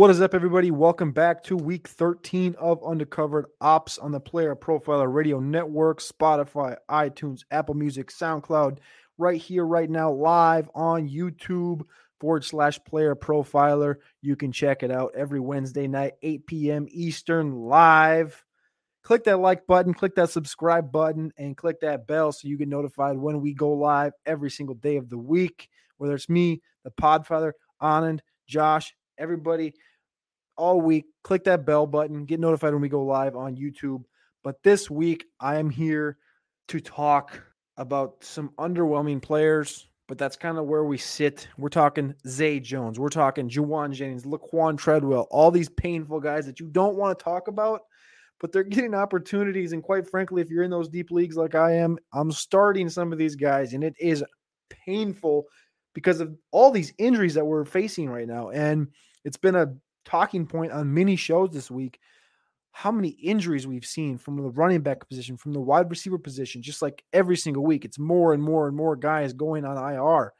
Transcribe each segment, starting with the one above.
What is up, everybody? Welcome back to week 13 of Undercovered Ops on the Player Profiler Radio Network, Spotify, iTunes, Apple Music, SoundCloud, right here, right now, live on YouTube forward slash Player Profiler. You can check it out every Wednesday night, 8 p.m. Eastern, live. Click that like button, click that subscribe button, and click that bell so you get notified when we go live every single day of the week. Whether it's me, the Podfather, Anand, Josh, everybody all week. Click that bell button, get notified when we go live on YouTube. But this week, I am here to talk about some underwhelming players, but that's kind of where we sit. We're talking Zay Jones, we're talking Jauan Jennings, Laquan Treadwell, all these painful guys that you don't want to talk about, but they're getting opportunities. And quite frankly, if you're in those deep leagues like I am, I'm starting some of these guys, and it is painful because of all these injuries that we're facing right now. And it's been a talking point on many shows this week how many injuries we've seen from the running back position, from the wide receiver position, just like every single week. It's more and more and more guys going on IR.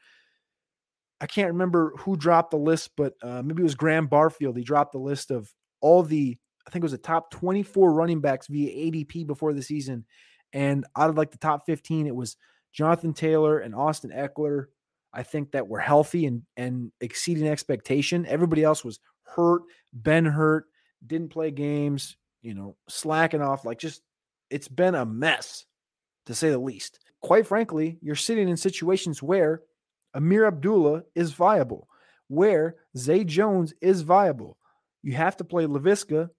I can't remember who dropped the list, but uh, maybe it was Graham Barfield. He dropped the list of all the, I think it was the top 24 running backs via ADP before the season. And out of like the top 15, it was Jonathan Taylor and Austin Ekeler. I think that were healthy and and exceeding expectation. Everybody else was hurt, been hurt, didn't play games, you know, slacking off. Like just it's been a mess to say the least. Quite frankly, you're sitting in situations where Ameer Abdullah is viable, where Zay Jones is viable. You have to play Laviska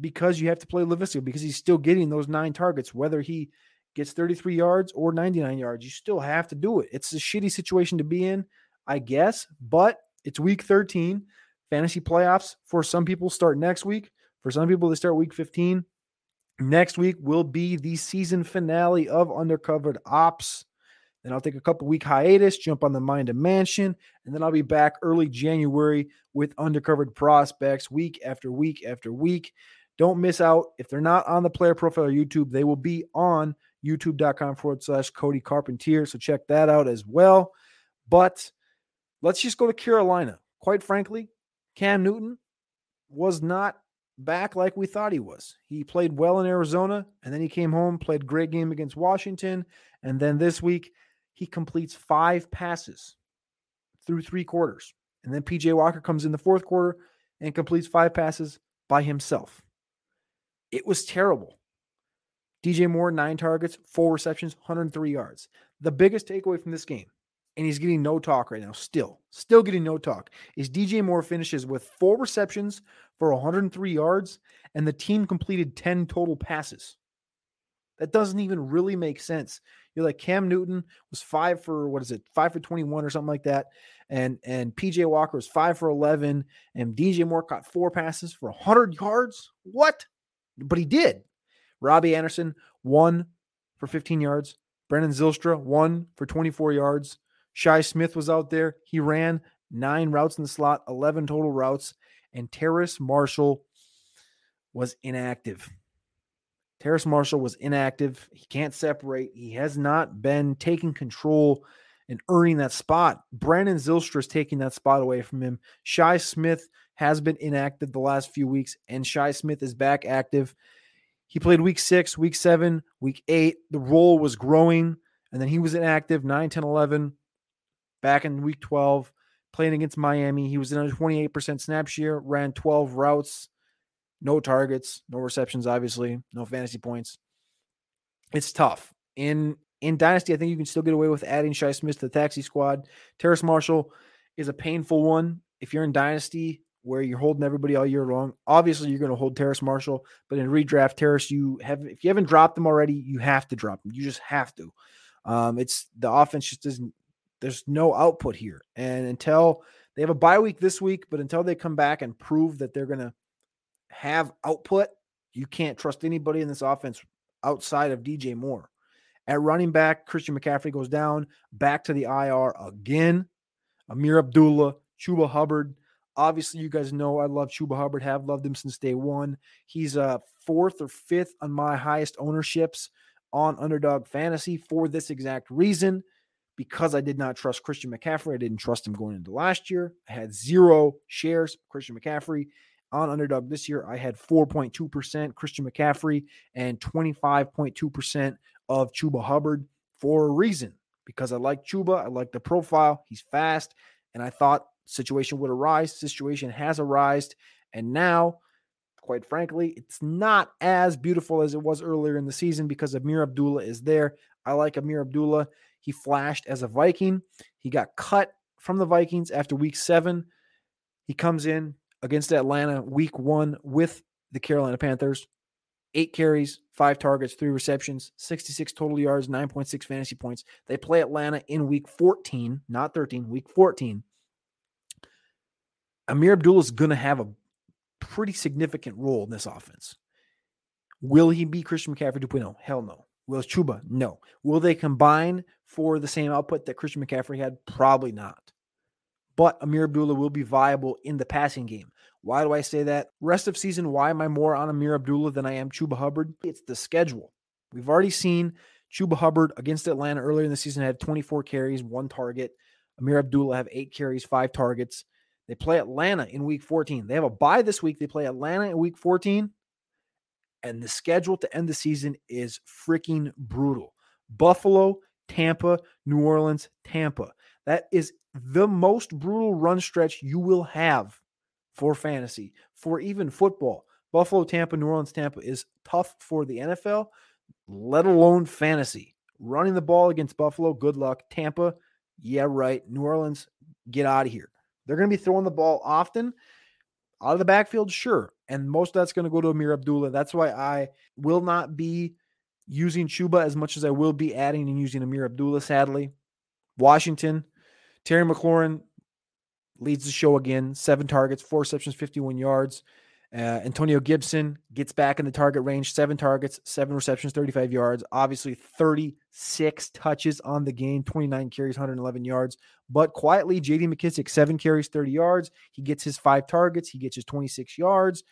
because you have to play Laviska because he's still getting those nine targets, whether he gets 33 yards or 99 yards. You still have to do it. It's a shitty situation to be in, I guess, but it's week 13. Fantasy playoffs for some people start next week. For some people, they start week 15. Next week will be the season finale of Undercovered Ops. Then I'll take a couple week hiatus, jump on the Mind of Mansion, and then I'll be back early January with Undercovered Prospects week after week after week. Don't miss out. If they're not on the player profile YouTube, they will be on youtube.com forward slash Cody Carpentier. So check that out as well. But let's just go to Carolina. Quite frankly, Cam Newton was not back like we thought he was. He played well in Arizona and then he came home, played great game against Washington. And then this week, he completes five passes through three quarters. And then PJ Walker comes in the fourth quarter and completes five passes by himself. It was terrible. DJ Moore, nine targets, four receptions, 103 yards. The biggest takeaway from this game, and he's getting no talk right now, still, still getting no talk, is DJ Moore finishes with four receptions for 103 yards, and the team completed 10 total passes. That doesn't even really make sense. You're like Cam Newton was five for what is it, five for 21 or something like that, and and PJ Walker was five for 11, and DJ Moore caught four passes for 100 yards. What? But he did. Robbie Anderson, one for 15 yards. Brandon Zylstra one for 24 yards. Shi Smith was out there. He ran nine routes in the slot, 11 total routes. And Terrace Marshall was inactive. Terrace Marshall was inactive. He can't separate. He has not been taking control and earning that spot. Brandon Zylstra is taking that spot away from him. Shi Smith has been inactive the last few weeks, and Shi Smith is back active. He played week six, week seven, week eight. The role was growing, and then he was inactive 9, 10, 11. Back in week 12, playing against Miami. He was in a 28% snap share, ran 12 routes, no targets, no receptions, obviously, no fantasy points. It's tough. In In Dynasty, I think you can still get away with adding Shi Smith to the taxi squad. Terrace Marshall is a painful one. If you're in Dynasty where you're holding everybody all year long, obviously you're going to hold Terrace Marshall. But in redraft, Terrace, you have if you haven't dropped them already, you have to drop them. You just have to. Um, it's the offense just doesn't. There's no output here, and until they have a bye week this week, but until they come back and prove that they're going to have output, you can't trust anybody in this offense outside of DJ Moore. At running back, Christian McCaffrey goes down back to the IR again. Ameer Abdullah, Chuba Hubbard. Obviously, you guys know I love Chuba Hubbard, have loved him since day one. He's a uh, fourth or fifth on my highest ownerships on underdog fantasy for this exact reason. Because I did not trust Christian McCaffrey, I didn't trust him going into last year. I had zero shares Christian McCaffrey on underdog this year. I had 4.2% Christian McCaffrey and 25.2% of Chuba Hubbard for a reason because I like Chuba. I like the profile. He's fast. And I thought situation would arise. Situation has arisen. And now, quite frankly, it's not as beautiful as it was earlier in the season because Ameer Abdullah is there. I like Ameer Abdullah. He flashed as a Viking. He got cut from the Vikings after week seven. He comes in against Atlanta week one with the Carolina Panthers eight carries, five targets, three receptions, 66 total yards, 9.6 fantasy points. They play Atlanta in week 14, not 13, week 14. Ameer Abdullah is going to have a pretty significant role in this offense. Will he be Christian McCaffrey 2.0? Hell no. Will Chuba? No. Will they combine for the same output that Christian McCaffrey had? Probably not. But Ameer Abdullah will be viable in the passing game. Why do I say that? Rest of season, why am I more on Ameer Abdullah than I am Chuba Hubbard? It's the schedule. We've already seen Chuba Hubbard against Atlanta earlier in the season had 24 carries, one target. Ameer Abdullah have eight carries, five targets. They play Atlanta in week 14. They have a bye this week. They play Atlanta in week 14. And the schedule to end the season is freaking brutal. Buffalo, Tampa, New Orleans, Tampa. That is the most brutal run stretch you will have for fantasy, for even football. Buffalo, Tampa, New Orleans, Tampa is tough for the NFL, let alone fantasy. Running the ball against Buffalo, good luck. Tampa, yeah, right. New Orleans, get out of here. They're going to be throwing the ball often out of the backfield, sure. And most of that's going to go to Ameer Abdullah. That's why I will not be using Chuba as much as I will be adding and using Ameer Abdullah, sadly. Washington, Terry McLaurin, leads the show again. Seven targets, four receptions, 51 yards. Uh, Antonio Gibson gets back in the target range, seven targets, seven receptions, 35 yards. Obviously, 36 touches on the game, 29 carries, 111 yards. But quietly, JD McKissic, seven carries, 30 yards. He gets his five targets, he gets his 26 yards.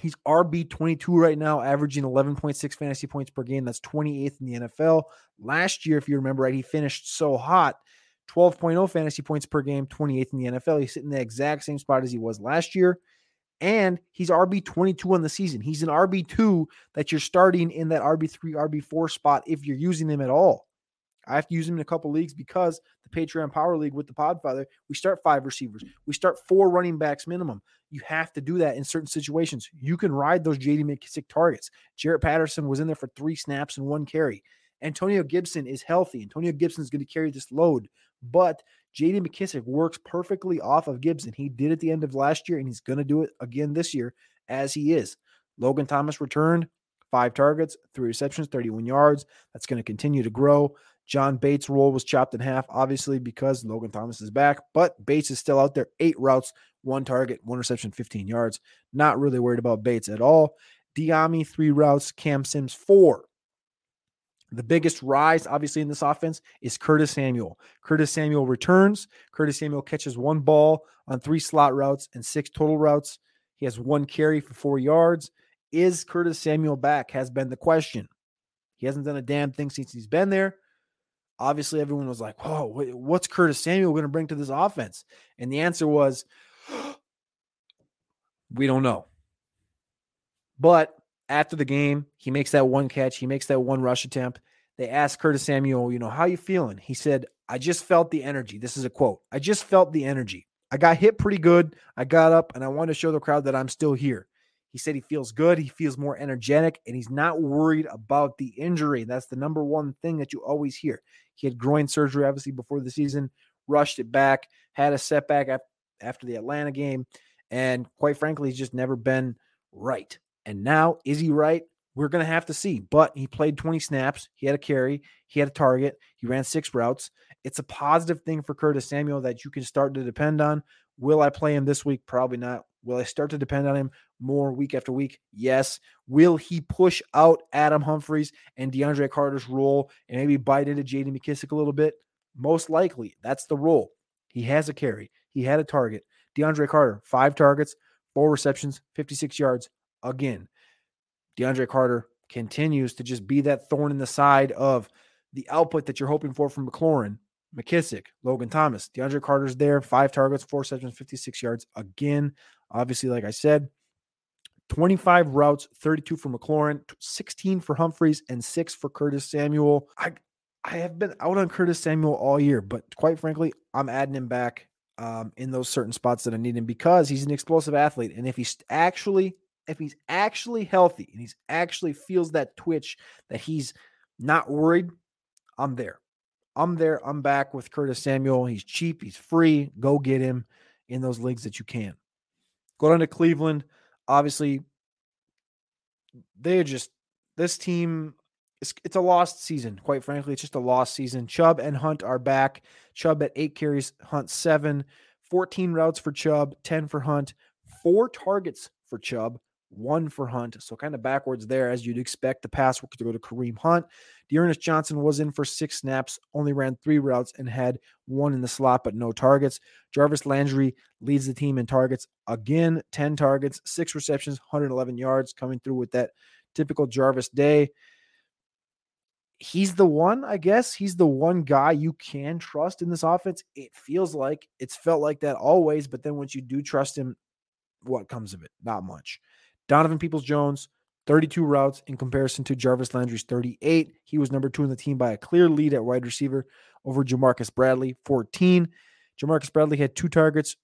He's RB 22 right now, averaging 11.6 fantasy points per game. That's 28th in the NFL. Last year, if you remember right, he finished so hot 12.0 fantasy points per game, 28th in the NFL. He's sitting in the exact same spot as he was last year. And he's RB 22 on the season. He's an RB 2 that you're starting in that RB 3, RB 4 spot if you're using him at all. I have to use him in a couple leagues because the Patreon Power League with the Podfather, we start five receivers, we start four running backs minimum. You have to do that in certain situations. You can ride those JD McKissic targets. Jaret Patterson was in there for three snaps and one carry. Antonio Gibson is healthy. Antonio Gibson is going to carry this load, but JD McKissic works perfectly off of Gibson. He did at the end of last year, and he's going to do it again this year as he is. Logan Thomas returned five targets, three receptions, 31 yards. That's going to continue to grow. John Bates' role was chopped in half, obviously, because Logan Thomas is back, but Bates is still out there. Eight routes, one target, one reception, 15 yards. Not really worried about Bates at all. Dyami, three routes. Cam Sims, four. The biggest rise, obviously, in this offense is Curtis Samuel. Curtis Samuel returns. Curtis Samuel catches one ball on three slot routes and six total routes. He has one carry for four yards. Is Curtis Samuel back? Has been the question. He hasn't done a damn thing since he's been there. Obviously, everyone was like, whoa, what's Curtis Samuel going to bring to this offense? And the answer was, we don't know. But after the game, he makes that one catch, he makes that one rush attempt. They asked Curtis Samuel, you know, how you feeling? He said, I just felt the energy. This is a quote. I just felt the energy. I got hit pretty good. I got up and I wanted to show the crowd that I'm still here. He said he feels good, he feels more energetic, and he's not worried about the injury. That's the number one thing that you always hear. He had groin surgery, obviously, before the season, rushed it back, had a setback after the Atlanta game, and quite frankly, he's just never been right. And now, is he right? We're going to have to see. But he played 20 snaps. He had a carry. He had a target. He ran six routes. It's a positive thing for Curtis Samuel that you can start to depend on. Will I play him this week? Probably not. Will I start to depend on him more week after week? Yes. Will he push out Adam Humphries and DeAndre Carter's role and maybe bite into JD McKissic a little bit? Most likely. That's the role. He has a carry. He had a target. DeAndre Carter, five targets, four receptions, 56 yards. Again, DeAndre Carter continues to just be that thorn in the side of the output that you're hoping for from McLaurin, McKissic, Logan Thomas. DeAndre Carter's there, five targets, four receptions, 56 yards. Again, obviously, like I said, 25 routes, 32 for McLaurin, 16 for Humphries, and six for Curtis Samuel. I I have been out on Curtis Samuel all year, but quite frankly, I'm adding him back um, in those certain spots that I need him because he's an explosive athlete. And if he's actually, if he's actually healthy and he's actually feels that twitch that he's not worried, I'm there. I'm there. I'm back with Curtis Samuel. He's cheap. He's free. Go get him in those leagues that you can. Go down to Cleveland. Obviously, they're just this team. It's, it's a lost season, quite frankly. It's just a lost season. Chubb and Hunt are back. Chubb at eight carries, Hunt seven, 14 routes for Chubb, 10 for Hunt, four targets for Chubb, one for Hunt. So kind of backwards there, as you'd expect the pass to go to Kareem Hunt. D'Ernest Johnson was in for six snaps, only ran three routes and had one in the slot, but no targets. Jarvis Landry leads the team in targets again, 10 targets, six receptions, 111 yards, coming through with that typical Jarvis day. He's the one, I guess. He's the one guy you can trust in this offense. It feels like it's felt like that always, but then once you do trust him, what comes of it? Not much. Donovan Peoples Jones, 32 routes in comparison to Jarvis Landry's 38. He was number two in the team by a clear lead at wide receiver over Jamarcus Bradley, 14. Jamarcus Bradley had two targets,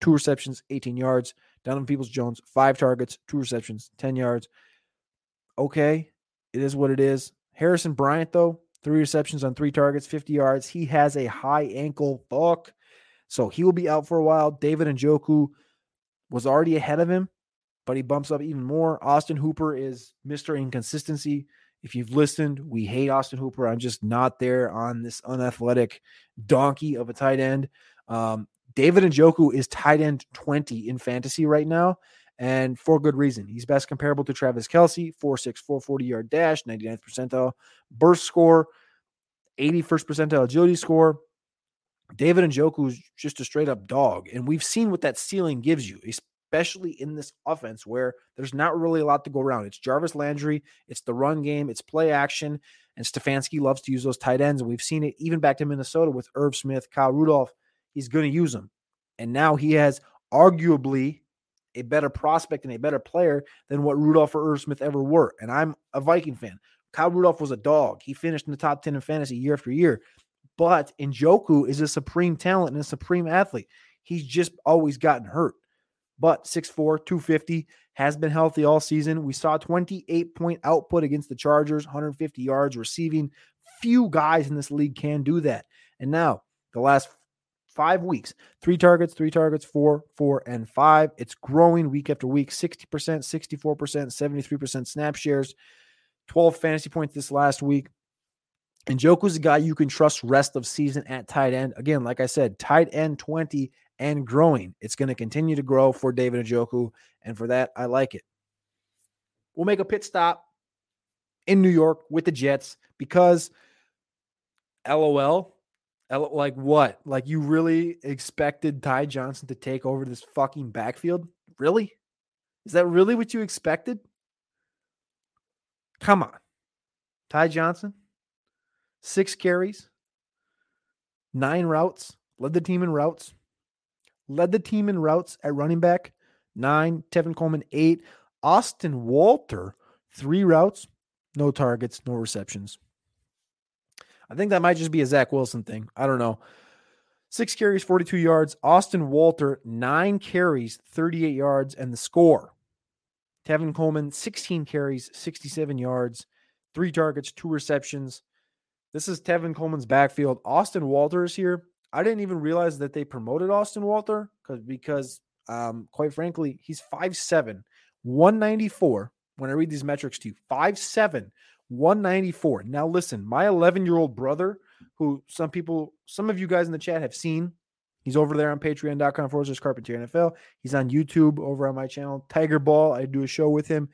two receptions, 18 yards. Donovan Peoples Jones, five targets, two receptions, 10 yards. Okay, it is what it is. Harrison Bryant, though, three receptions on three targets, 50 yards. He has a high ankle fuck. So he will be out for a while. David and Njoku was already ahead of him but he bumps up even more. Austin Hooper is Mr. Inconsistency. If you've listened, we hate Austin Hooper. I'm just not there on this unathletic donkey of a tight end. Um, David Njoku is tight end 20 in fantasy right now, and for good reason. He's best comparable to Travis Kelce, 4'6, 440 yard dash, 99th percentile burst score, 81st percentile agility score. David Njoku is just a straight up dog, and we've seen what that ceiling gives you, especially in this offense where there's not really a lot to go around. It's Jarvis Landry, it's the run game, it's play action, and Stefanski loves to use those tight ends. And we've seen it even back to Minnesota with Irv Smith, Kyle Rudolph. He's going to use them. And now he has arguably a better prospect and a better player than what Rudolph or Irv Smith ever were. And I'm a Viking fan. Kyle Rudolph was a dog. He finished in the top 10 in fantasy year after year. But Njoku is a supreme talent and a supreme athlete. He's just always gotten hurt but 6'4, 250 has been healthy all season. We saw 28 point output against the Chargers, 150 yards receiving. Few guys in this league can do that. And now, the last five weeks, three targets, three targets, four, four, and five. It's growing week after week 60%, 64%, 73% snap shares, 12 fantasy points this last week. And Njoku's a guy you can trust rest of season at tight end. Again, like I said, tight end 20 and growing. It's going to continue to grow for David Njoku. And for that, I like it. We'll make a pit stop in New York with the Jets because LOL, like what? Like you really expected Ty Johnson to take over this fucking backfield? Really? Is that really what you expected? Come on. Ty Johnson, six carries, nine routes, led the team in routes, led the team in routes at running back, nine. Tevin Coleman, eight. Austin Walter, three routes, no targets, no receptions. I think that might just be a Zach Wilson thing. I don't know. Six carries, 42 yards. Austin Walter, nine carries, 38 yards, and the score Tevin Coleman, 16 carries, 67 yards, three targets, two receptions. This is Tevin Coleman's backfield. Austin Walter is here. I didn't even realize that they promoted Austin Walter because because um, quite frankly, he's 5'7, 194. When I read these metrics to you, 5'7, 194. Now listen, my 11-year-old brother, who some people, some of you guys in the chat have seen, He's over there on patreon.com forward slash Carpentier NFL. He's on YouTube over on my channel, Tiger Ball. I do a show with him.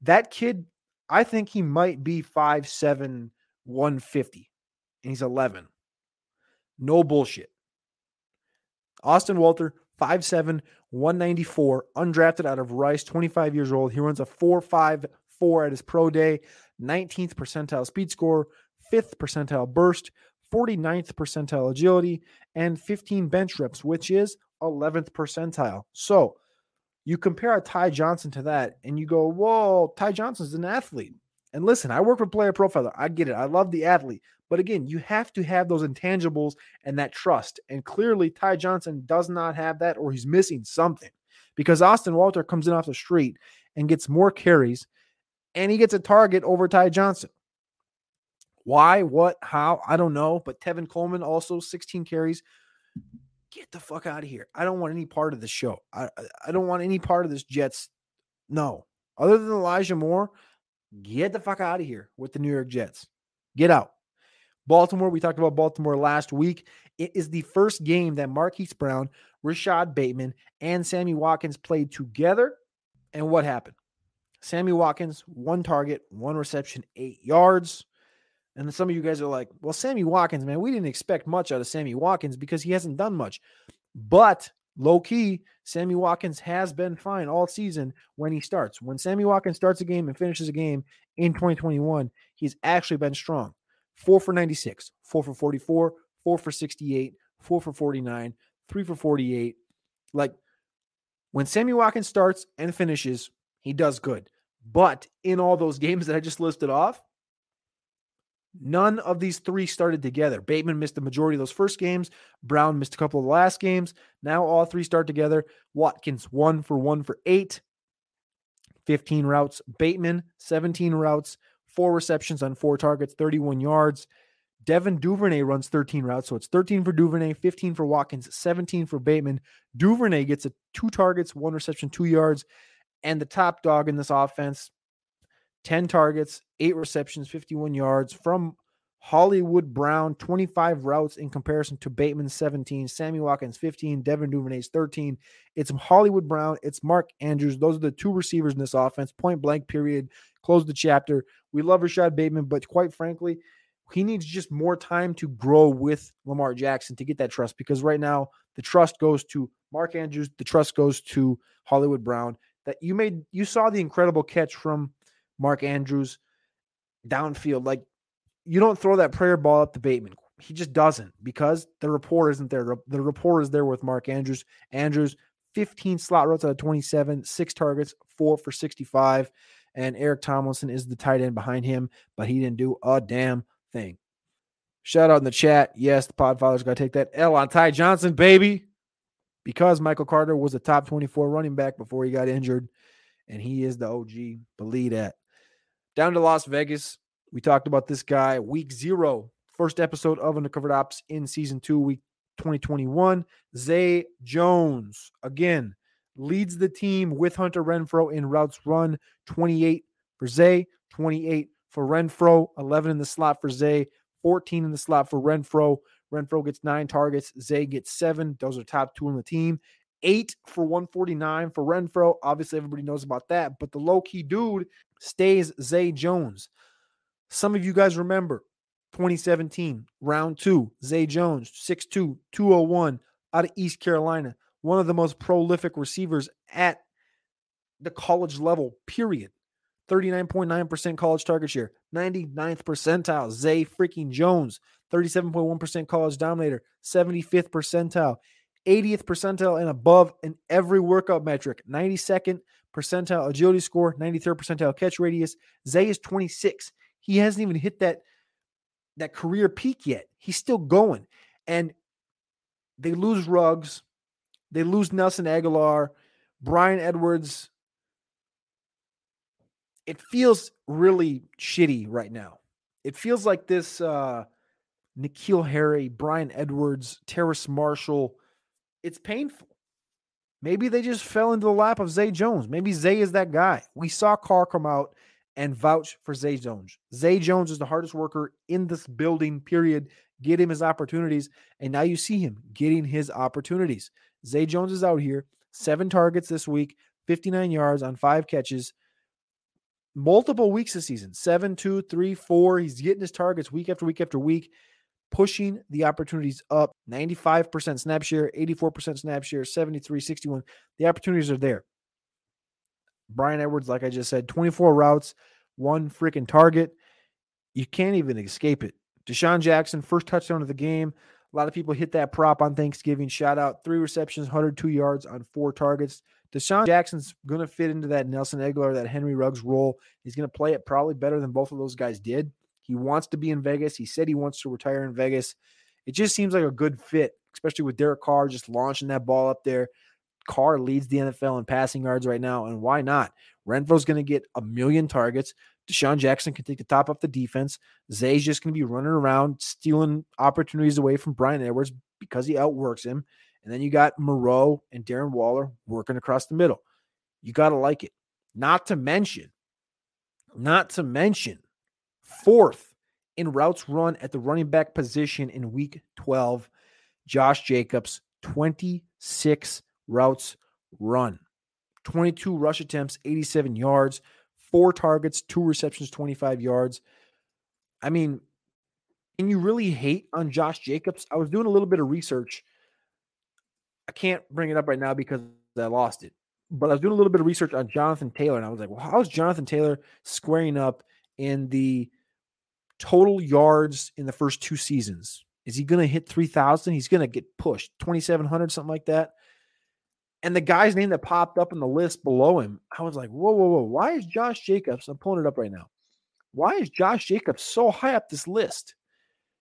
That kid, I think he might be 5'7, 150, and he's 11. No bullshit. Austin Walter, 5'7, 194, undrafted out of Rice, 25 years old. He runs a 4.54 at his pro day, 19th percentile speed score, 5th percentile burst, 49th percentile agility, and 15 bench reps, which is 11th percentile. So you compare a Ty Johnson to that, and you go, Whoa, Ty Johnson's an athlete. And listen, I work with Player Profiler. I get it. I love the athlete. But again, you have to have those intangibles and that trust. And clearly, Ty Johnson does not have that, or he's missing something because Austin Walter comes in off the street and gets more carries and he gets a target over Ty Johnson. Why, what, how, I don't know. But Tevin Coleman also 16 carries. Get the fuck out of here. I don't want any part of the show. I, I don't want any part of this Jets. No. Other than Elijah Moore, get the fuck out of here with the New York Jets. Get out. Baltimore, we talked about Baltimore last week. It is the first game that Marquise Brown, Rashod Bateman, and Sammy Watkins played together. And what happened? Sammy Watkins, one target, one reception, eight yards. And some of you guys are like, well, Sammy Watkins, man, we didn't expect much out of Sammy Watkins because he hasn't done much. But low key, Sammy Watkins has been fine all season when he starts. When Sammy Watkins starts a game and finishes a game in 2021, he's actually been strong. Four for 96, four for 44, four for 68, four for 49, three for 48. Like when Sammy Watkins starts and finishes, he does good. But in all those games that I just listed off, None of these three started together. Bateman missed the majority of those first games. Brown missed a couple of the last games. Now all three start together. Watkins, one for one for eight, 15 routes. Bateman, 17 routes, four receptions on four targets, 31 yards. Devin Duvernay runs 13 routes. So it's 13 for Duvernay, 15 for Watkins, 17 for Bateman. Duvernay gets a two targets, one reception, two yards. And the top dog in this offense, 10 targets, eight receptions, 51 yards from Hollywood Brown, 25 routes in comparison to Bateman 17, Sammy Watkins 15, Devin Duvernay's 13. It's Hollywood Brown, it's Mark Andrews. Those are the two receivers in this offense. Point blank, period. Close the chapter. We love Rashod Bateman, but quite frankly, he needs just more time to grow with Lamar Jackson to get that trust because right now the trust goes to Mark Andrews, the trust goes to Hollywood Brown. That you made you saw the incredible catch from Mark Andrews downfield. Like you don't throw that prayer ball up to Bateman. He just doesn't because the report isn't there. The report is there with Mark Andrews. Andrews, 15 slot routes out of 27, six targets, four for 65. And Eric Tomlinson is the tight end behind him, but he didn't do a damn thing. Shout out in the chat. Yes, the Podfathers got to take that L on Ty Johnson, baby. Because Michael Carter was a top 24 running back before he got injured, and he is the OG. Believe that. Down to Las Vegas. We talked about this guy week zero, first episode of Undercovered Ops in season two, week 2021. Zay Jones, again, leads the team with Hunter Renfrow in routes run 28 for Zay, 28 for Renfrow, 11 in the slot for Zay, 14 in the slot for Renfrow. Renfrow gets nine targets. Zay gets seven. Those are top two on the team. Eight for 149 for Renfrow. Obviously, everybody knows about that. But the low key dude stays Zay Jones. Some of you guys remember 2017, round two, Zay Jones, 6'2, 201 out of East Carolina, one of the most prolific receivers at the college level, period. 39.9% college target share, 99th percentile, Zay freaking Jones, 37.1% college dominator, 75th percentile, 80th percentile and above in every workout metric, 92nd percentile agility score, 93rd percentile catch radius. Zay is 26. He hasn't even hit that that career peak yet. He's still going. And they lose Ruggs. They lose Nelson Agholor, Bryan Edwards it feels really shitty right now. It feels like this uh N'Keal Harry, Bryan Edwards, Terrace Marshall. It's painful. Maybe they just fell into the lap of Zay Jones. Maybe Zay is that guy. We saw Carr come out and vouch for Zay Jones. Zay Jones is the hardest worker in this building, period. Get him his opportunities. And now you see him getting his opportunities. Zay Jones is out here, seven targets this week, 59 yards on five catches, multiple weeks this season seven, two, three, four. He's getting his targets week after week after week pushing the opportunities up 95% snap share, 84% snap share, 73, 61. The opportunities are there. Bryan Edwards, like I just said, 24 routes, one freaking target. You can't even escape it. DeSean Jackson, first touchdown of the game. A lot of people hit that prop on Thanksgiving. Shout out three receptions, 102 yards on four targets. DeSean Jackson's going to fit into that Nelson Agholor, that Henry Ruggs role. He's going to play it probably better than both of those guys did. He wants to be in Vegas. He said he wants to retire in Vegas. It just seems like a good fit, especially with Derek Carr just launching that ball up there. Carr leads the NFL in passing yards right now, and why not? Renfrow's going to get a million targets. DeSean Jackson can take the top off the defense. Zay's just going to be running around, stealing opportunities away from Bryan Edwards because he outworks him. And then you got Moreau and Darren Waller working across the middle. You got to like it. Not to mention, not to mention, Fourth in routes run at the running back position in week 12, Josh Jacobs, 26 routes run, 22 rush attempts, 87 yards, four targets, two receptions, 25 yards. I mean, can you really hate on Josh Jacobs? I was doing a little bit of research. I can't bring it up right now because I lost it. But I was doing a little bit of research on Jonathan Taylor, and I was like, well, how is Jonathan Taylor squaring up in the total yards in the first two seasons. Is he going to hit 3,000? He's going to get pushed 2,700, something like that. And the guy's name that popped up in the list below him, I was like, whoa, whoa, whoa. Why is Josh Jacobs? I'm pulling it up right now. Why is Josh Jacobs so high up this list?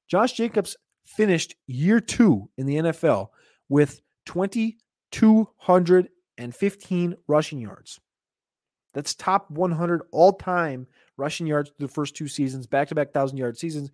Josh Jacobs finished year two in the NFL with 2,215 rushing yards. That's top 100 all time rushing yards the first two seasons, back to back thousand yard seasons.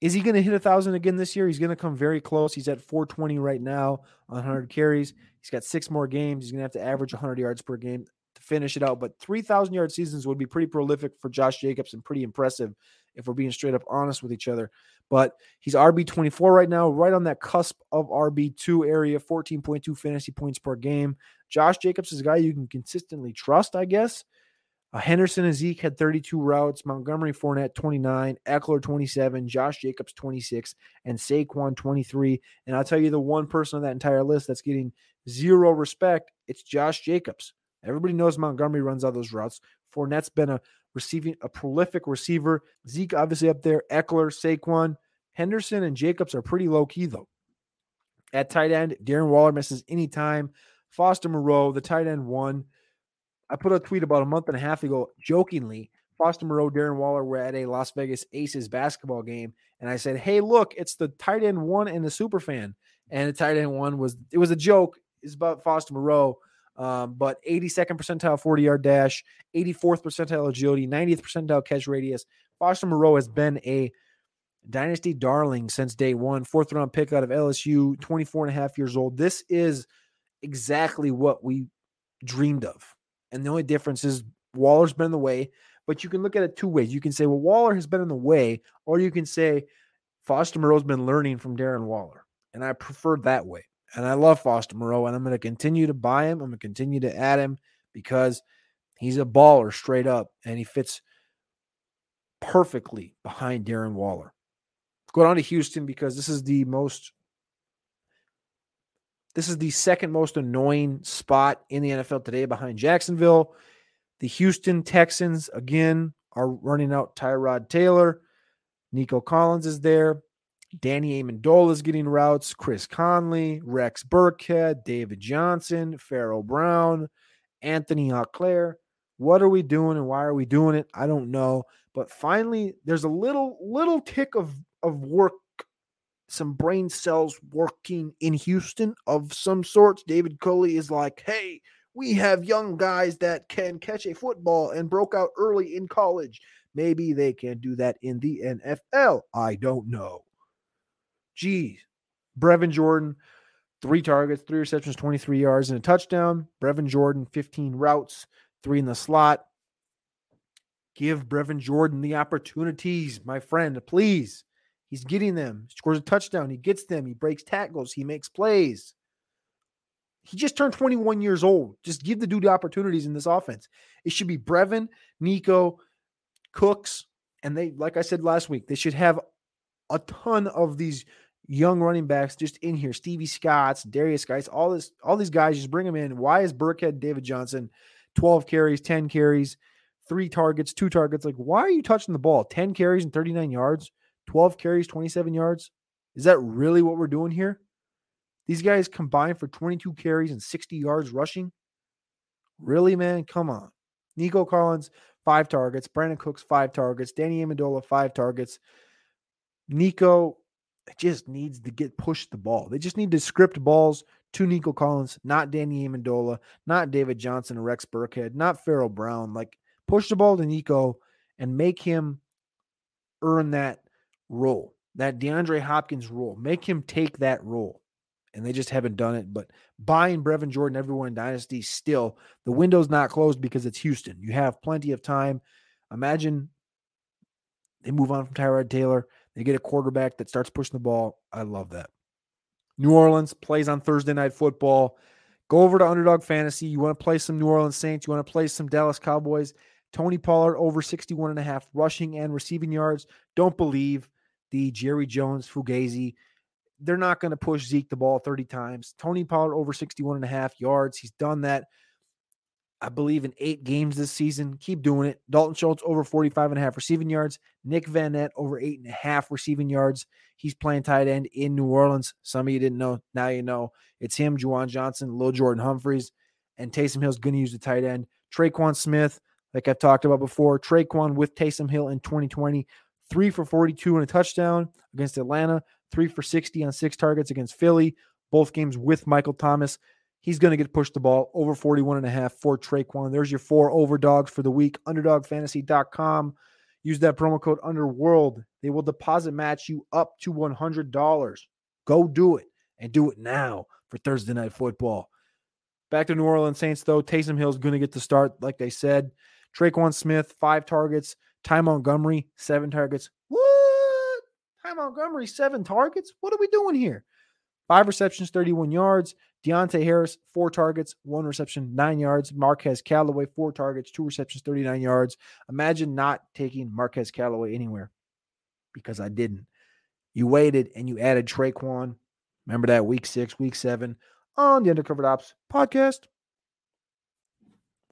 Is he going to hit a thousand again this year? He's going to come very close. He's at 420 right now on hmm. 100 carries. He's got six more games. He's going to have to average 100 yards per game to finish it out. But 3,000 yard seasons would be pretty prolific for Josh Jacobs and pretty impressive if we're being straight up honest with each other. But he's RB 24 right now, right on that cusp of RB 2 area, 14.2 fantasy points per game. Josh Jacobs is a guy you can consistently trust, I guess. Uh, Henderson and Zeke had 32 routes. Montgomery Fournette 29, Ekeler 27, Josh Jacobs 26, and Saquon 23. And I'll tell you the one person on that entire list that's getting zero respect, it's Josh Jacobs. Everybody knows Montgomery runs all those routes. Fournette's been a receiving a prolific receiver. Zeke obviously up there. Ekeler, Saquon, Henderson, and Jacobs are pretty low key though. At tight end, Darren Waller misses any time. Foster Moreau, the tight end one. I put a tweet about a month and a half ago, jokingly. Foster Moreau, Darren Waller were at a Las Vegas Aces basketball game, and I said, "Hey, look, it's the tight end one and the super fan." And the tight end one was it was a joke. It's about Foster Moreau, um, but 82nd percentile 40 yard dash, 84th percentile agility, 90th percentile catch radius. Foster Moreau has been a dynasty darling since day one. Fourth round pick out of LSU, 24 and a half years old. This is exactly what we dreamed of and the only difference is Waller's been in the way, but you can look at it two ways. You can say, well, Waller has been in the way, or you can say Foster Moreau's been learning from Darren Waller. And I prefer that way. And I love Foster Moreau, and I'm going to continue to buy him. I'm going to continue to add him because he's a baller straight up, and he fits perfectly behind Darren Waller. Going on to Houston because this is the most this is the second most annoying spot in the NFL today behind Jacksonville. The Houston Texans, again, are running out Tyrod Taylor. Nico Collins is there. Danny Amendola is getting routes. Chris Conley, Rex Burkhead, David Johnson, Pharaoh Brown, Anthony Auclair. What are we doing and why are we doing it? I don't know. But finally, there's a little little tick of, of work some brain cells working in Houston of some sorts. David Culley is like, hey, We have young guys that can catch a football and broke out early in college. Maybe they can do that in the NFL. I don't know. Geez. Brevin Jordan, three targets, three receptions, 23 yards, and a touchdown. Brevin Jordan, 15 routes, three in the slot. Give Brevin Jordan the opportunities, my friend, please. He's getting them. He scores a touchdown. He gets them. He breaks tackles. He makes plays. He just turned 21 years old. Just give the dude opportunities in this offense. It should be Brevin, Nico, Cooks, and they, like I said last week, they should have a ton of these young running backs just in here. Stevie Scotts, Derrius Guice, all this, all these guys, just bring them in. Why is Burkhead David Johnson 12 carries, 10 carries, three targets, two targets? Like, why are you touching the ball? 10 carries and 39 yards, 12 carries, 27 yards. Is that really what we're doing here? These guys combined for 22 carries and 60 yards rushing. Really, man? Come on. Nico Collins, five targets. Brandin Cooks, five targets. Danny Amendola, five targets. Nico just needs to get pushed the ball. They just need to script balls to Nico Collins, not Danny Amendola, not David Johnson or Rex Burkhead, not Pharaoh Brown. Like push the ball to Nico and make him earn that role, that DeAndre Hopkins role. Make him take that role. And they just haven't done it. But buying Brevin Jordan, everyone in Dynasty, still, the window's not closed because it's Houston. You have plenty of time. Imagine they move on from Tyrod Taylor. They get a quarterback that starts pushing the ball. I love that. New Orleans plays on Thursday night football. Go over to Underdog Fantasy. You want to play some New Orleans Saints. You want to play some Dallas Cowboys. Tony Pollard over 61 and a half rushing and receiving yards. Don't believe the Jerry Jones Fugazi. They're not going to push Zeke the ball 30 times. Tony Pollard over 61 and a half yards. He's done that I believe, in eight games this season. Keep doing it. Dalton Schultz over 45 and a half receiving yards. Nick Vannett over eight and a half receiving yards. He's playing tight end in New Orleans. Some of you didn't know. Now you know. It's him, Juwan Johnson, Lil Jordan Humphreys, and Taysom Hill's going to use the tight end. Tre'Quan Smith, like I've talked about before. Tre'Quan with Taysom Hill in 2020, three for 42 and a touchdown against Atlanta, three for 60 on six targets against Philly. Both games with Michael Thomas. He's going to get pushed the ball over 41 and a half for Tre'Quan. There's your four overdogs for the week. Underdogfantasy.com. Use that promo code Underworld. They will deposit match you up to $100. Go do it and do it now for Thursday night football. Back to New Orleans Saints, though. Taysom Hill is going to get the start, like they said. Tre'Quan Smith, five targets. Ty Montgomery, seven targets. What? Ty Montgomery, seven targets? What are we doing here? Five receptions, 31 yards. Deonte Harris, four targets, one reception, nine yards. Marquez Callaway, four targets, two receptions, 39 yards. Imagine not taking Marquez Callaway anywhere because I didn't. You waited and you added Tre'Quan. Remember that week six, week seven on the Undercovered Ops podcast.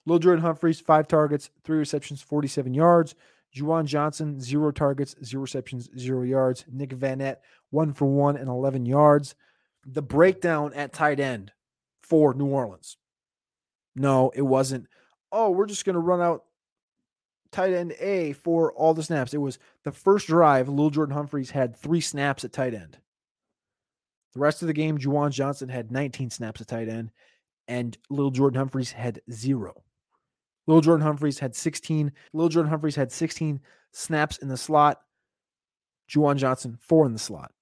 Lil Jordan Humphreys, five targets, three receptions, 47 yards. Juwan Johnson, zero targets, zero receptions, zero yards. Nick Vannett, one for one and 11 yards the breakdown at tight end for New Orleans. No, it wasn't. Oh, we're just going to run out tight end A for all the snaps. It was the first drive. Lil Jordan Humphreys had three snaps at tight end. The rest of the game, Juwan Johnson had 19 snaps at tight end, and Lil Jordan Humphreys had zero. Lil Jordan Humphreys had 16. Lil Jordan Humphreys had 16 snaps in the slot. Juwan Johnson, four in the slot.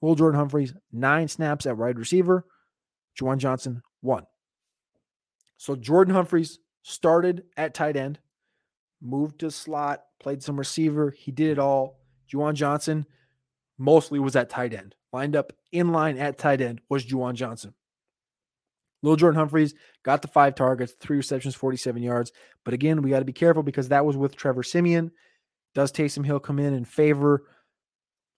Will Jordan Humphreys, nine snaps at wide receiver. Juwan Johnson, one. So Jordan Humphreys started at tight end, moved to slot, played some receiver. He did it all. Juwan Johnson mostly was at tight end. Lined up in line at tight end was Juwan Johnson. Lil Jordan Humphreys got the five targets, three receptions, 47 yards. But again, we got to be careful because that was with Trevor Siemian. Does Taysom Hill come in and favor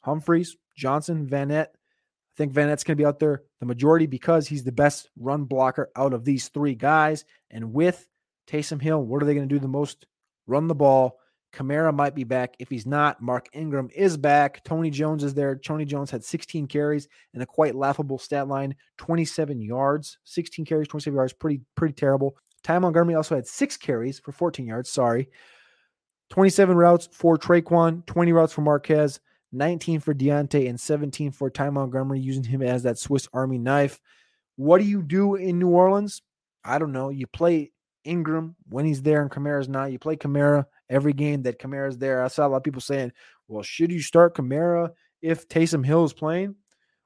Humphreys? Johnson, Vannett. I think Vannett's going to be out there the majority because he's the best run blocker out of these three guys. And with Taysom Hill, what are they going to do the most? Run the ball. Kamara might be back. If he's not, Mark Ingram is back. Tony Jones is there. Tony Jones had 16 carries and a quite laughable stat line 27 yards. 16 carries, 27 yards. Pretty, pretty terrible. Ty Montgomery also had six carries for 14 yards. Sorry. 27 routes for Tre'Quan, 20 routes for Marquez. 19 for Deonte, and 17 for Ty Montgomery, using him as that Swiss Army knife. What do you do in New Orleans? I don't know. You play Ingram when he's there and Kamara's not. You play Kamara every game that Kamara's there. I saw a lot of people saying, well, should you start Kamara if Taysom Hill is playing?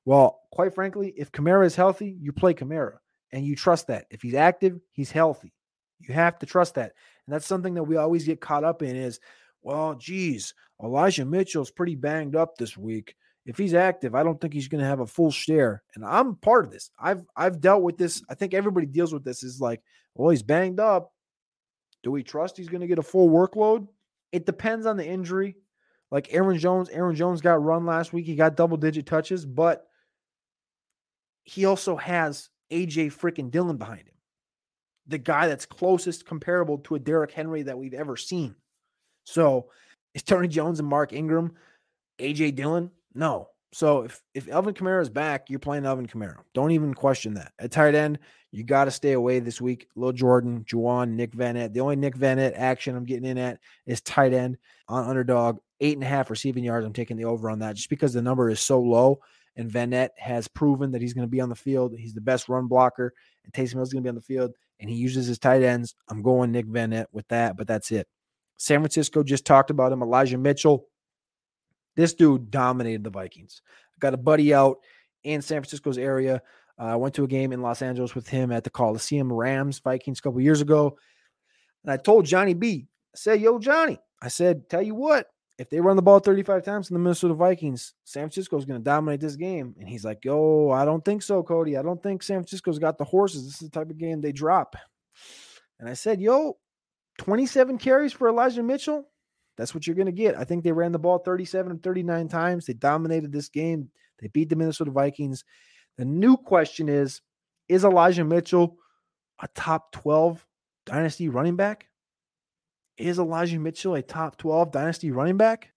Well, quite frankly, if Kamara is healthy, you play Kamara and you trust that. If he's active, he's healthy. You have to trust that. And that's something that we always get caught up in is, well, geez, Elijah Mitchell's pretty banged up this week. If he's active, I don't think he's going to have a full share. And I'm part of this. I've I've dealt with this. I think everybody deals with this. Is like, well, he's banged up. Do we trust he's going to get a full workload? It depends on the injury. Like Aaron Jones, Aaron Jones got run last week. He got double digit touches, but he also has AJ freaking Dillon behind him. The guy that's closest comparable to a Derrick Henry that we've ever seen. So is Tony Jones and Mark Ingram AJ Dillon? No. So if if Alvin Kamara is back, you're playing Alvin Kamara. Don't even question that. At tight end, you got to stay away this week. Lil Jordan, Juwan, Nick Vannett. The only Nick Vannett action I'm getting in at is tight end on underdog. Eight and a half receiving yards. I'm taking the over on that just because the number is so low. And Vannett has proven that he's going to be on the field. He's the best run blocker. And Taysom Hill's going to be on the field. And he uses his tight ends. I'm going Nick Vannett with that, but that's it. San Francisco just talked about him. Elijah Mitchell. This dude dominated the Vikings. Got a buddy out in San Francisco's area. Uh, I went to a game in Los Angeles with him at the Coliseum Rams Vikings a couple years ago. And I told Johnny B, I said, Yo, Johnny, I said, tell you what, if they run the ball 35 times in the Minnesota Vikings, San Francisco's going to dominate this game. And he's like, Yo, I don't think so, Cody. I don't think San Francisco's got the horses. This is the type of game they drop. And I said, Yo, 27 carries for Elijah Mitchell. That's what you're going to get. I think they ran the ball 37 and 39 times. They dominated this game. They beat the Minnesota Vikings. The new question is Is Elijah Mitchell a top 12 dynasty running back? Is Elijah Mitchell a top 12 dynasty running back?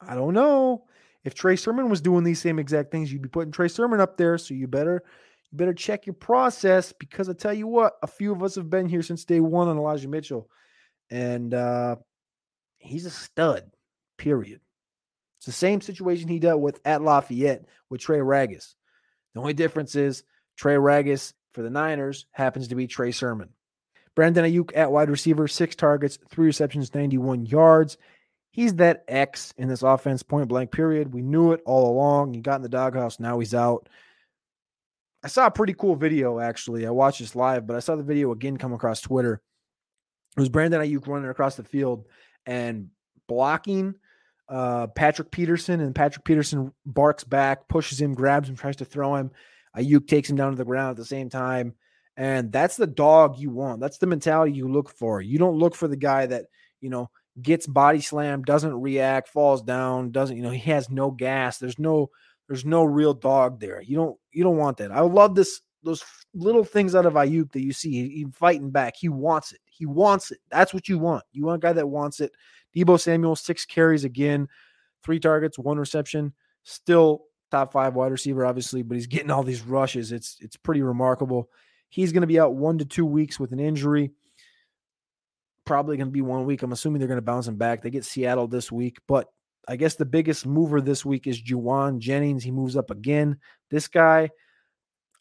I don't know. If Trey Sermon was doing these same exact things, you'd be putting Trey Sermon up there. So you better you better check your process because I tell you what, a few of us have been here since day one on Elijah Mitchell. And uh he's a stud, period. It's the same situation he dealt with at Lafayette with Trey Ragas. The only difference is Trey Ragas for the Niners happens to be Trey Sermon. Brandon Aiyuk at wide receiver, six targets, three receptions, 91 yards. He's that X in this offense, point blank, period. We knew it all along. He got in the doghouse. Now he's out. I saw a pretty cool video, actually. I watched this live, but I saw the video again come across Twitter. It was Brandon Aiyuk running across the field and blocking uh, Patrick Peterson, and Patrick Peterson barks back, pushes him, grabs him, tries to throw him. Aiyuk takes him down to the ground at the same time. And that's the dog you want. That's the mentality you look for. You don't look for the guy that, you know, gets body slammed, doesn't react, falls down, doesn't, you know, he has no gas. There's no, there's no real dog there. You don't, you don't want that. I love this, those little things out of Aiyuk that you see. He, he fighting back. He wants it. He wants it. That's what you want. You want a guy that wants it. Deebo Samuel, six carries again, three targets, one reception. Still top five wide receiver, obviously, but he's getting all these rushes. It's it's pretty remarkable. He's going to be out one to two weeks with an injury. Probably going to be one week. I'm assuming they're going to bounce him back. They get Seattle this week, but I guess the biggest mover this week is Jauan Jennings. He moves up again. This guy,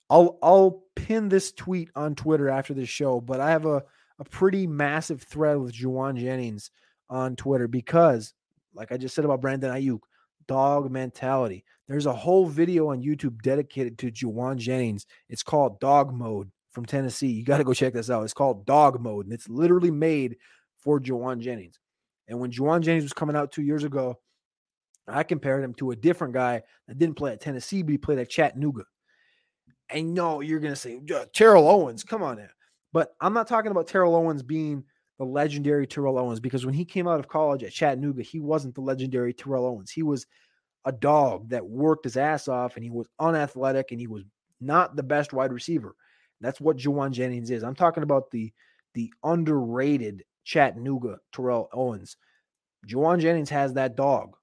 I'll I'll pin this tweet on Twitter after this show, but I have a a pretty massive thread with Jauan Jennings on Twitter because, like I just said about Brandon Aiyuk, dog mentality. There's a whole video on YouTube dedicated to Jauan Jennings. It's called Dog Mode from Tennessee. You got to go check this out. It's called Dog Mode, and it's literally made for Jauan Jennings. And when Jauan Jennings was coming out two years ago, I compared him to a different guy that didn't play at Tennessee, but he played at Chattanooga. And no, you're going to say, Terrell Owens, come on now. But I'm not talking about Terrell Owens being the legendary Terrell Owens because when he came out of college at Chattanooga, he wasn't the legendary Terrell Owens. He was a dog that worked his ass off and he was unathletic and he was not the best wide receiver. That's what Jauan Jennings is. I'm talking about the the underrated Chattanooga Terrell Owens. Jauan Jennings has that dog.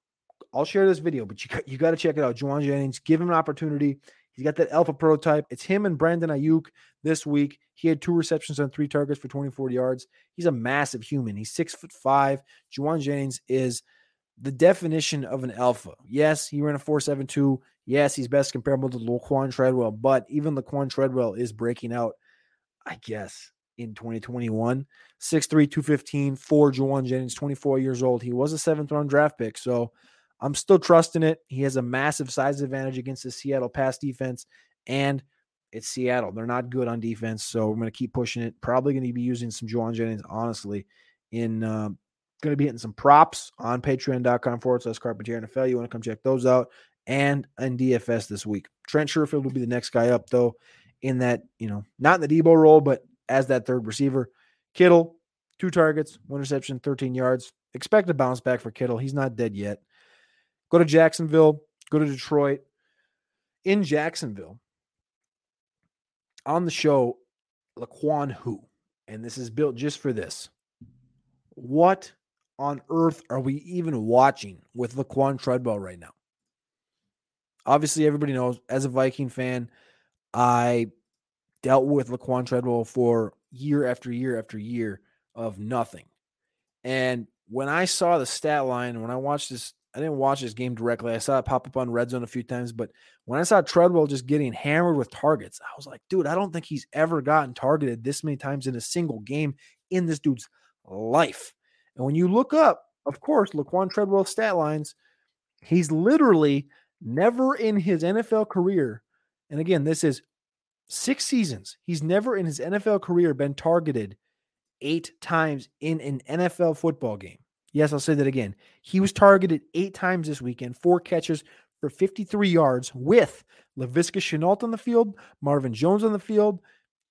I'll share this video, but you got, you got to check it out. Jauan Jennings, give him an opportunity. He's got that alpha prototype. It's him and Brandon Aiyuk this week. He had two receptions on three targets for 24 yards. He's a massive human. He's six foot five. Jauan Jennings is the definition of an alpha. Yes, he ran a 4.72. Yes, he's best comparable to Laquon Treadwell, but even Laquon Treadwell is breaking out. I guess, in 2021. 6'3, 215 for Jauan Jennings, 24 years old. He was a seventh round draft pick. So I'm still trusting it. He has a massive size advantage against the Seattle pass defense. And it's Seattle. They're not good on defense. So we're going to keep pushing it. Probably going to be using some Jauan Jennings, honestly, in uh, going to be hitting some props on patreon.com forward slash Carpentier NFL. You want to come check those out and in DFS this week. Trent Sherfield will be the next guy up, though, in that, you know, not in the Deebo role, but as that third receiver. Kittle, two targets, one reception, 13 yards. Expect a bounce back for Kittle. He's not dead yet. Go to Jacksonville, go to Detroit. In Jacksonville, on the show, Laquon Who, and this is built just for this. What on earth are we even watching with Laquon Treadwell right now? Obviously, everybody knows as a Viking fan, I dealt with Laquon Treadwell for year after year after year of nothing. And when I saw the stat line, when I watched this, I didn't watch this game directly. I saw it pop up on Red Zone a few times, but when I saw Treadwell just getting hammered with targets, I was like, dude, I don't think he's ever gotten targeted this many times in a single game in this dude's life. And when you look up, of course, Laquon Treadwell stat lines, he's literally never in his NFL career. And again, this is six seasons. He's never in his NFL career been targeted eight times in an NFL football game. Yes, I'll say that again. He was targeted eight times this weekend, four catches for 53 yards with Laviska Shenault on the field, Marvin Jones on the field,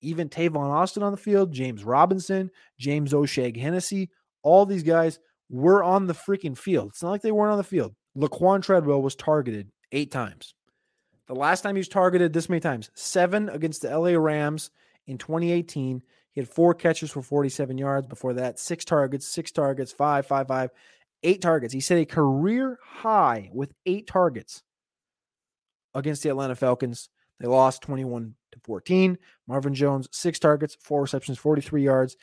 even Tavon Austin on the field, James Robinson, James O'Shaughnessy. All these guys were on the freaking field. It's not like they weren't on the field. Laquon Treadwell was targeted eight times. The last time he was targeted this many times, seven against the LA Rams in 2018. He had four catches for 47 yards. Before that, six targets, six targets, five, five, five, eight targets. He set a career high with eight targets against the Atlanta Falcons. They lost 21 to 14. Marvin Jones, six targets, four receptions, 43 yards.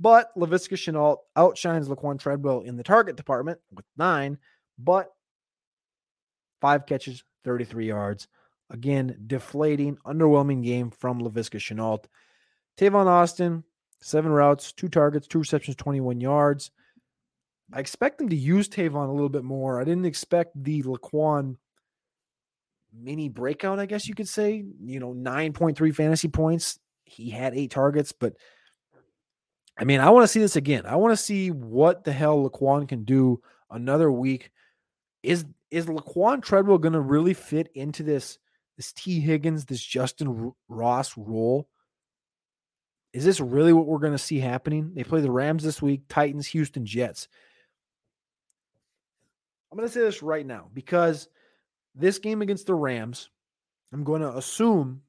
But Laviska Shenault outshines Laquon Treadwell in the target department with nine, but five catches, 33 yards. Again, deflating, underwhelming game from Laviska Shenault. Tavon Austin, seven routes, two targets, two receptions, 21 yards. I expect them to use Tavon a little bit more. I didn't expect the Laquon mini breakout, I guess you could say. You know, 9.3 fantasy points. He had eight targets, but I mean, I want to see this again. I want to see what the hell Laquon can do another week. Is is Laquon Treadwell going to really fit into this this Tee Higgins, this Justyn Ross role? Is this really what we're going to see happening? They play the Rams this week, Titans, Houston, Jets. I'm going to say this right now because this game against the Rams, I'm going to assume,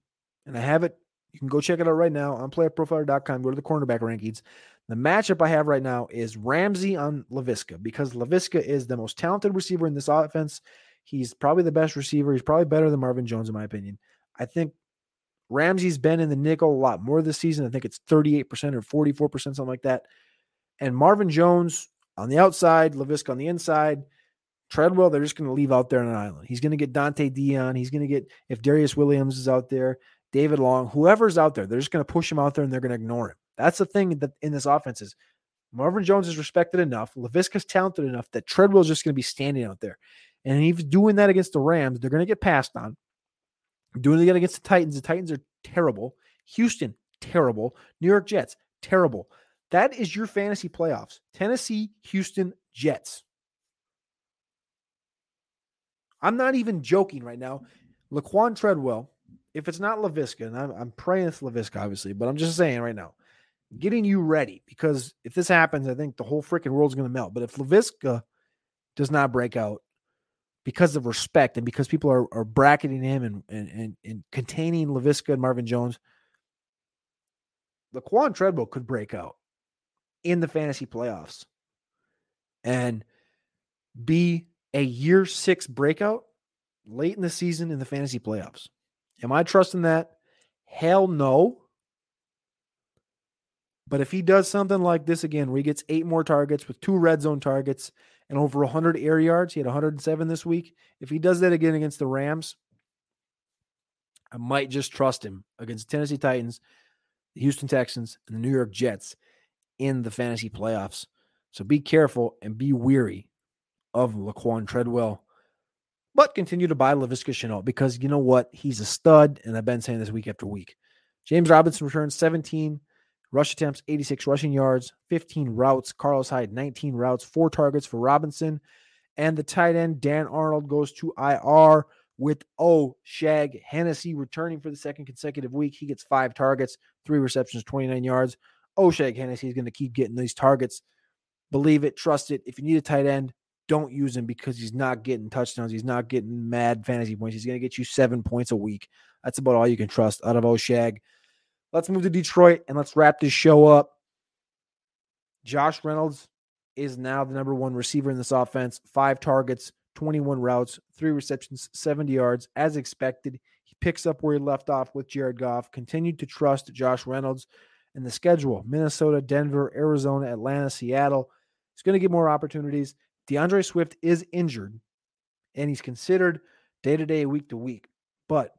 and I have it, you can go check it out right now on playerprofiler.com, go to the cornerback rankings. The matchup I have right now is Ramsey on Laviska because Laviska is the most talented receiver in this offense. He's probably the best receiver. He's probably better than Marvin Jones, in my opinion. I think Ramsey's been in the nickel a lot more this season. I think it's 38% or 44%, something like that. And Marvin Jones on the outside, Laviska on the inside. Treadwell, they're just going to leave out there on an island. He's going to get Dont'e Deayon. He's going to get, if Darious Williams is out there, David Long, whoever's out there, they're just going to push him out there and they're going to ignore him. That's the thing that in this offense is Marvin Jones is respected enough, Laviska's talented enough that Treadwell's just going to be standing out there. And he's doing that against the Rams. They're going to get passed on. Doing it again against the Titans. The Titans are terrible. Houston, terrible. New York Jets, terrible. That is your fantasy playoffs. Tennessee, Houston, Jets. I'm not even joking right now. Laquon Treadwell, if it's not Laviska, and I'm, I'm praying it's Laviska, obviously, but I'm just saying right now, getting you ready because if this happens, I think the whole freaking world's going to melt. But if Laviska does not break out because of respect and because people are, are bracketing him and, and, and, and containing Laviska and Marvin Jones, Laquon Treadwell could break out in the fantasy playoffs and be a year six breakout late in the season in the fantasy playoffs. Am I trusting that? Hell no. But if he does something like this again, where he gets eight more targets with two red zone targets and over 100 air yards, he had 107 this week. If he does that again against the Rams, I might just trust him against Tennessee Titans. the Houston Texans, and the New York Jets in the fantasy playoffs. So be careful and be weary of Laquon Treadwell. But continue to buy Laviska Shenault because you know what? He's a stud, and I've been saying this week after week. James Robinson returns 17 rush attempts, 86 rushing yards, 15 routes. Carlos Hyde, 19 routes, four targets for Robinson. And the tight end, Dan Arnold, goes to IR with O'Shaughnessy returning for the second consecutive week. He gets five targets, three receptions, 29 yards. O'Shaughnessy is going to keep getting these targets. Believe it, trust it. If you need a tight end, don't use him because he's not getting touchdowns. He's not getting mad fantasy points. He's going to get you seven points a week. That's about all you can trust out of Oshag. Let's move to Detroit and let's wrap this show up. Josh Reynolds is now the number one receiver in this offense. Five targets, 21 routes, three receptions, 70 yards. As expected, he picks up where he left off with Jared Goff. Continued to trust Josh Reynolds in the schedule Minnesota, Denver, Arizona, Atlanta, Seattle. He's going to get more opportunities. DeAndre Swift is injured and he's considered day to day, week to week. But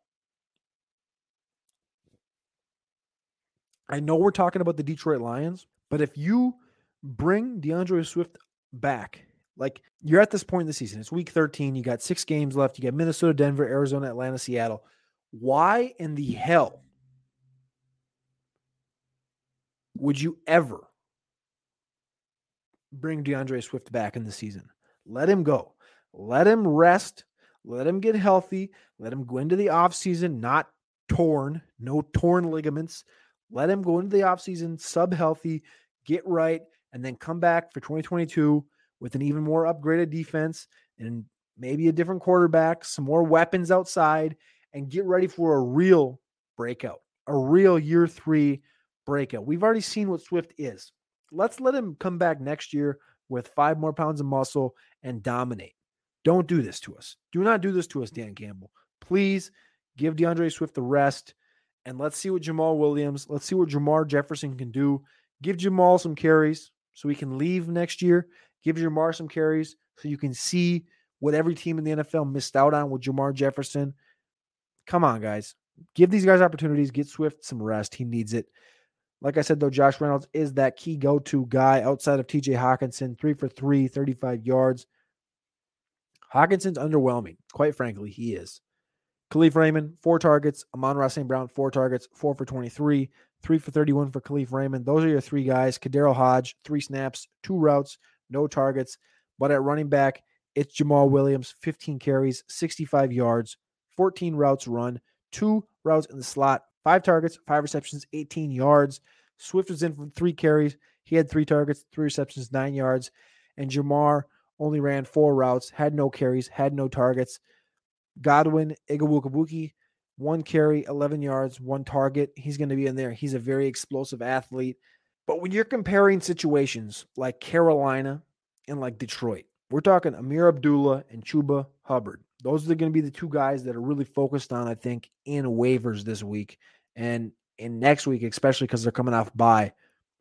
I know we're talking about the Detroit Lions, but if you bring DeAndre Swift back, like you're at this point in the season, it's week 13, you got six games left, you got Minnesota, Denver, Arizona, Atlanta, Seattle. Why in the hell would you ever bring DeAndre Swift back in the season? Let him go. Let him rest. Let him get healthy. Let him go into the offseason not torn, no torn ligaments. Let him go into the offseason sub healthy, get right, and then come back for 2022 with an even more upgraded defense and maybe a different quarterback, some more weapons outside, and get ready for a real breakout, a real year three breakout. We've already seen what Swift is. Let's let him come back next year with five more pounds of muscle and dominate. Don't do this to us. Do not do this to us, Dan Campbell. Please give DeAndre Swift the rest and let's see what Jamaal Williams, let's see what Jermar Jefferson can do. Give Jamaal some carries so he can leave next year. Give Jermar some carries so you can see what every team in the NFL missed out on with Jermar Jefferson. Come on, guys. Give these guys opportunities. Get Swift some rest. He needs it. Like I said, though, Josh Reynolds is that key go to guy outside of TJ Hockenson, three for three, 35 yards. Hockenson's underwhelming. Quite frankly, he is. Kalif Raymond, four targets. Amon-Ra St. Brown, four targets, four for 23, three for 31 for Kalif Raymond. Those are your three guys. KhaDarel Hodge, three snaps, two routes, no targets. But at running back, it's Jamaal Williams, 15 carries, 65 yards, 14 routes run, two routes in the slot, five targets, five receptions, 18 yards. Swift was in for three carries. He had three targets, three receptions, nine yards. And Jamar only ran four routes, had no carries, had no targets. Godwin Igwebuike, one carry, 11 yards, one target. He's going to be in there. He's a very explosive athlete. But when you're comparing situations like Carolina and like Detroit, we're talking Ameer Abdullah and Chuba Hubbard. Those are going to be the two guys that are really focused on, I think, in waivers this week and in next week, especially because they're coming off bye.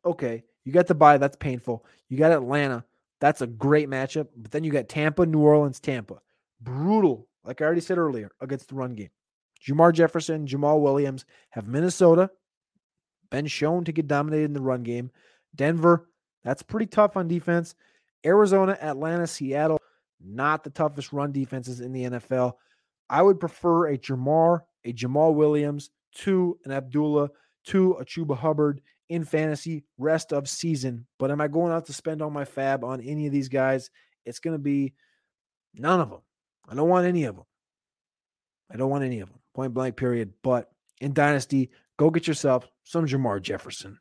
Okay, you got the bye. That's painful. You got Atlanta. That's a great matchup. But then you got Tampa, New Orleans, Tampa. Brutal like I already said earlier, against the run game. Jermar Jefferson, Jamaal Williams have Minnesota been shown to get dominated in the run game. Denver, that's pretty tough on defense. Arizona, Atlanta, Seattle, not the toughest run defenses in the NFL. I would prefer a Jermar, a Jamaal Williams, to an Abdullah, to a Chuba Hubbard in fantasy rest of season. But am I going out to spend all my FAAB on any of these guys? It's going to be none of them. I don't want any of them. I don't want any of them. Point blank, period. But in Dynasty, go get yourself some Jermar Jefferson.